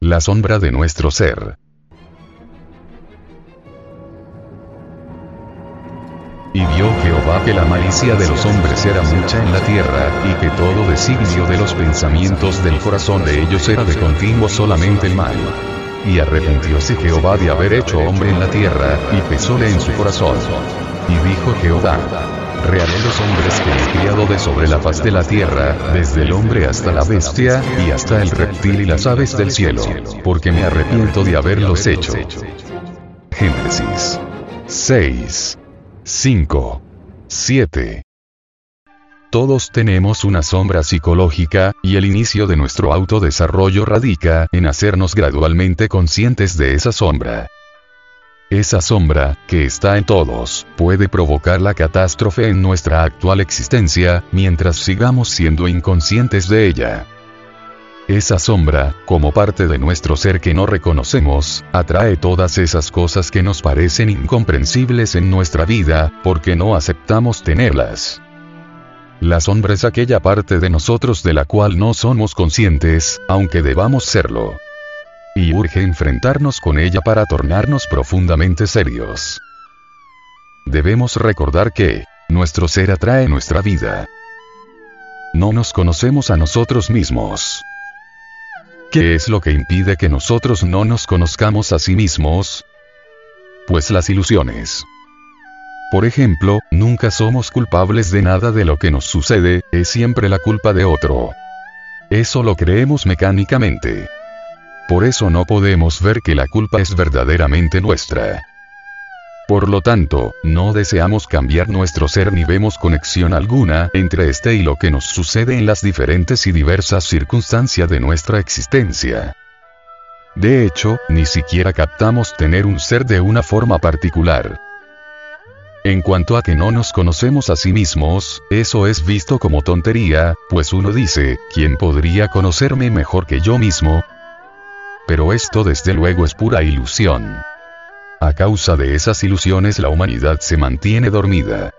La sombra de nuestro ser. Y vio Jehová que la malicia de los hombres era mucha en la tierra, y que todo designio de los pensamientos del corazón de ellos era de continuo solamente el mal. Y arrepintióse Jehová de haber hecho hombre en la tierra, y pesóle en su corazón. Y dijo Jehová, Rearé los hombres que he criado de sobre la faz de la tierra, desde el hombre hasta la bestia, y hasta el reptil y las aves del cielo, porque me arrepiento de haberlos hecho. Génesis 6. 5. 7. Todos tenemos una sombra psicológica, y el inicio de nuestro autodesarrollo radica en hacernos gradualmente conscientes de esa sombra. Esa sombra, que está en todos, puede provocar la catástrofe en nuestra actual existencia, mientras sigamos siendo inconscientes de ella. Esa sombra, como parte de nuestro ser que no reconocemos, atrae todas esas cosas que nos parecen incomprensibles en nuestra vida, porque no aceptamos tenerlas. La sombra es aquella parte de nosotros de la cual no somos conscientes, aunque debamos serlo. Y urge enfrentarnos con ella para tornarnos profundamente serios. Debemos recordar que, nuestro ser atrae nuestra vida. No nos conocemos a nosotros mismos. ¿Qué es lo que impide que nosotros no nos conozcamos a sí mismos? Pues las ilusiones. Por ejemplo, nunca somos culpables de nada de lo que nos sucede, es siempre la culpa de otro. Eso lo creemos mecánicamente. Por eso no podemos ver que la culpa es verdaderamente nuestra. Por lo tanto, no deseamos cambiar nuestro ser ni vemos conexión alguna entre este y lo que nos sucede en las diferentes y diversas circunstancias de nuestra existencia. De hecho, ni siquiera captamos tener un ser de una forma particular. En cuanto a que no nos conocemos a sí mismos, eso es visto como tontería, pues uno dice, ¿quién podría conocerme mejor que yo mismo? Pero esto desde luego es pura ilusión. A causa de esas ilusiones la humanidad se mantiene dormida.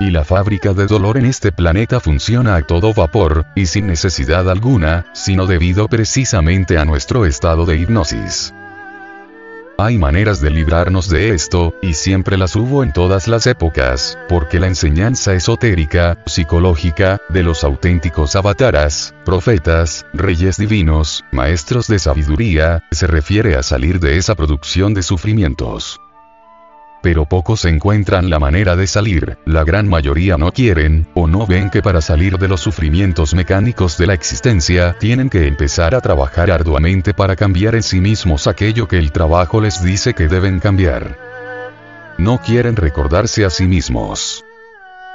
Y la fábrica de dolor en este planeta funciona a todo vapor, y sin necesidad alguna, sino debido precisamente a nuestro estado de hipnosis. Hay maneras de librarnos de esto, y siempre las hubo en todas las épocas, porque la enseñanza esotérica, psicológica, de los auténticos avataras, profetas, reyes divinos, maestros de sabiduría, se refiere a salir de esa producción de sufrimientos pero pocos encuentran la manera de salir, la gran mayoría no quieren, o no ven que para salir de los sufrimientos mecánicos de la existencia tienen que empezar a trabajar arduamente para cambiar en sí mismos aquello que el trabajo les dice que deben cambiar. No quieren recordarse a sí mismos.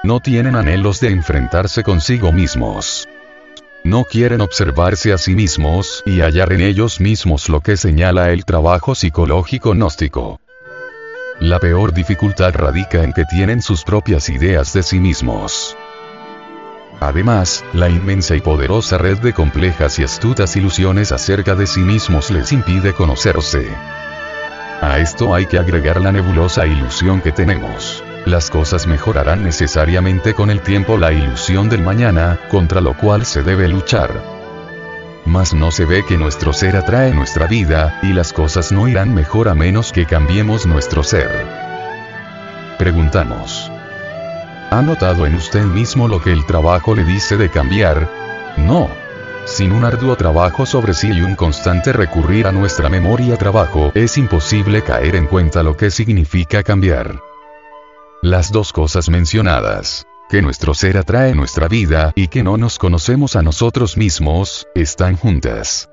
No tienen anhelos de enfrentarse consigo mismos. No quieren observarse a sí mismos y hallar en ellos mismos lo que señala el trabajo psicológico gnóstico. La peor dificultad radica en que tienen sus propias ideas de sí mismos. Además, la inmensa y poderosa red de complejas y astutas ilusiones acerca de sí mismos les impide conocerse. A esto hay que agregar la nebulosa ilusión que tenemos. Las cosas mejorarán necesariamente con el tiempo la ilusión del mañana, contra lo cual se debe luchar. Mas no se ve que nuestro ser atrae nuestra vida, y las cosas no irán mejor a menos que cambiemos nuestro ser. Preguntamos. ¿Ha notado en usted mismo lo que el trabajo le dice de cambiar? No. Sin un arduo trabajo sobre sí y un constante recurrir a nuestra memoria trabajo, es imposible caer en cuenta lo que significa cambiar. Las dos cosas mencionadas, que nuestro ser atrae nuestra vida y que no nos conocemos a nosotros mismos, están juntas.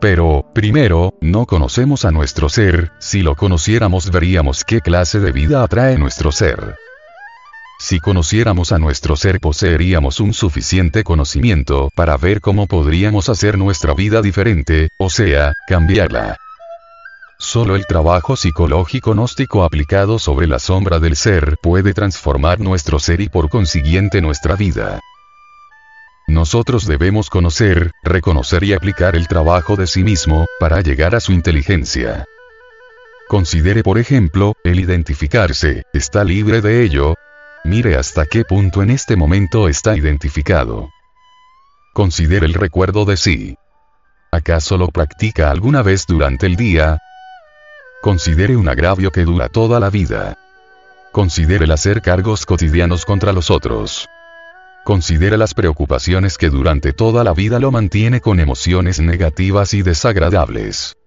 Pero, primero, no conocemos a nuestro ser, si lo conociéramos veríamos qué clase de vida atrae nuestro ser. Si conociéramos a nuestro ser poseeríamos un suficiente conocimiento para ver cómo podríamos hacer nuestra vida diferente, o sea, cambiarla. Solo el trabajo psicológico gnóstico aplicado sobre la sombra del ser puede transformar nuestro ser y por consiguiente nuestra vida. Nosotros debemos conocer, reconocer y aplicar el trabajo de sí mismo, para llegar a su inteligencia. Considere por ejemplo, el identificarse, ¿está libre de ello? Mire hasta qué punto en este momento está identificado. Considere el recuerdo de sí. ¿Acaso lo practica alguna vez durante el día? Considere un agravio que dura toda la vida. Considere el hacer cargos cotidianos contra los otros. Considere las preocupaciones que durante toda la vida lo mantiene con emociones negativas y desagradables.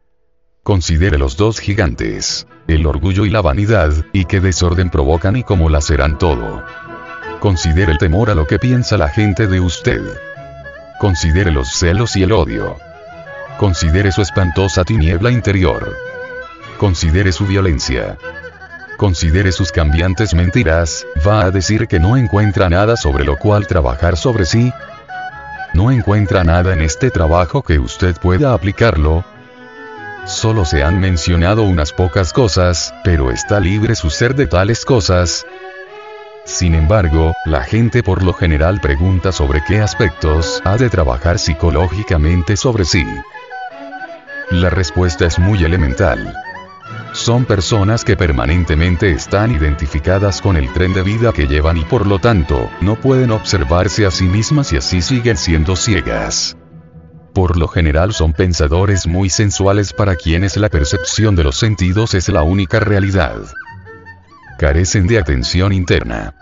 Considere los dos gigantes, el orgullo y la vanidad, y qué desorden provocan y cómo laceran todo. Considere el temor a lo que piensa la gente de usted. Considere los celos y el odio. Considere su espantosa tiniebla interior. Considere su violencia. Considere sus cambiantes mentiras, va a decir que no encuentra nada sobre lo cual trabajar sobre sí. No encuentra nada en este trabajo que usted pueda aplicarlo. Solo se han mencionado unas pocas cosas, pero está libre su ser de tales cosas. Sin embargo, la gente por lo general pregunta sobre qué aspectos ha de trabajar psicológicamente sobre sí. La respuesta es muy elemental. Son personas que permanentemente están identificadas con el tren de vida que llevan y por lo tanto, no pueden observarse a sí mismas y así siguen siendo ciegas. Por lo general son pensadores muy sensuales para quienes la percepción de los sentidos es la única realidad. Carecen de atención interna.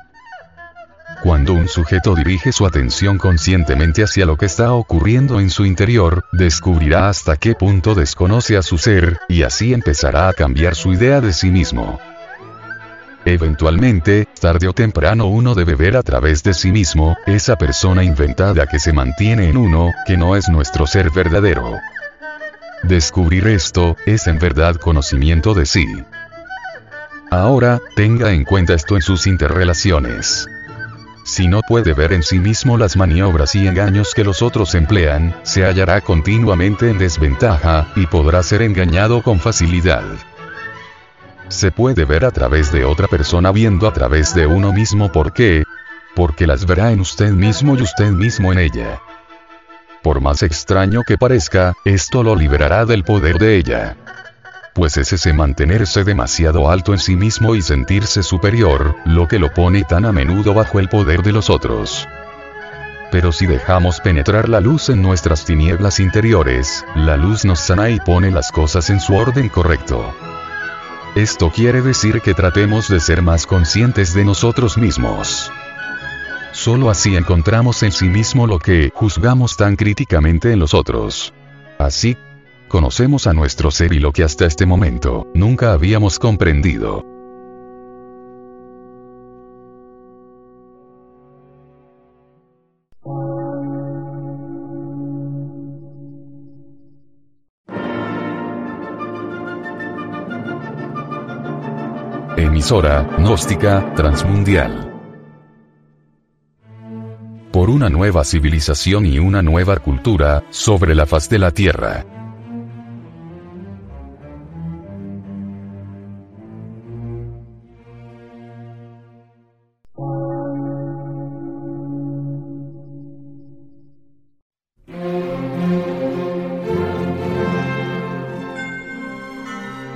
Cuando un sujeto dirige su atención conscientemente hacia lo que está ocurriendo en su interior, descubrirá hasta qué punto desconoce a su ser, y así empezará a cambiar su idea de sí mismo. Eventualmente, tarde o temprano uno debe ver a través de sí mismo, esa persona inventada que se mantiene en uno, que no es nuestro ser verdadero. Descubrir esto, es en verdad conocimiento de sí. Ahora, tenga en cuenta esto en sus interrelaciones. Si no puede ver en sí mismo las maniobras y engaños que los otros emplean, se hallará continuamente en desventaja, y podrá ser engañado con facilidad. Se puede ver a través de otra persona viendo a través de uno mismo ¿por qué? Porque las verá en usted mismo y usted mismo en ella. Por más extraño que parezca, esto lo liberará del poder de ella pues es ese mantenerse demasiado alto en sí mismo y sentirse superior, lo que lo pone tan a menudo bajo el poder de los otros. Pero si dejamos penetrar la luz en nuestras tinieblas interiores, la luz nos sana y pone las cosas en su orden correcto. Esto quiere decir que tratemos de ser más conscientes de nosotros mismos. Solo así encontramos en sí mismo lo que juzgamos tan críticamente en los otros. Así Conocemos a nuestro ser y lo que hasta este momento nunca habíamos comprendido. Emisora, gnóstica, transmundial. Por una nueva civilización y una nueva cultura, sobre la faz de la Tierra.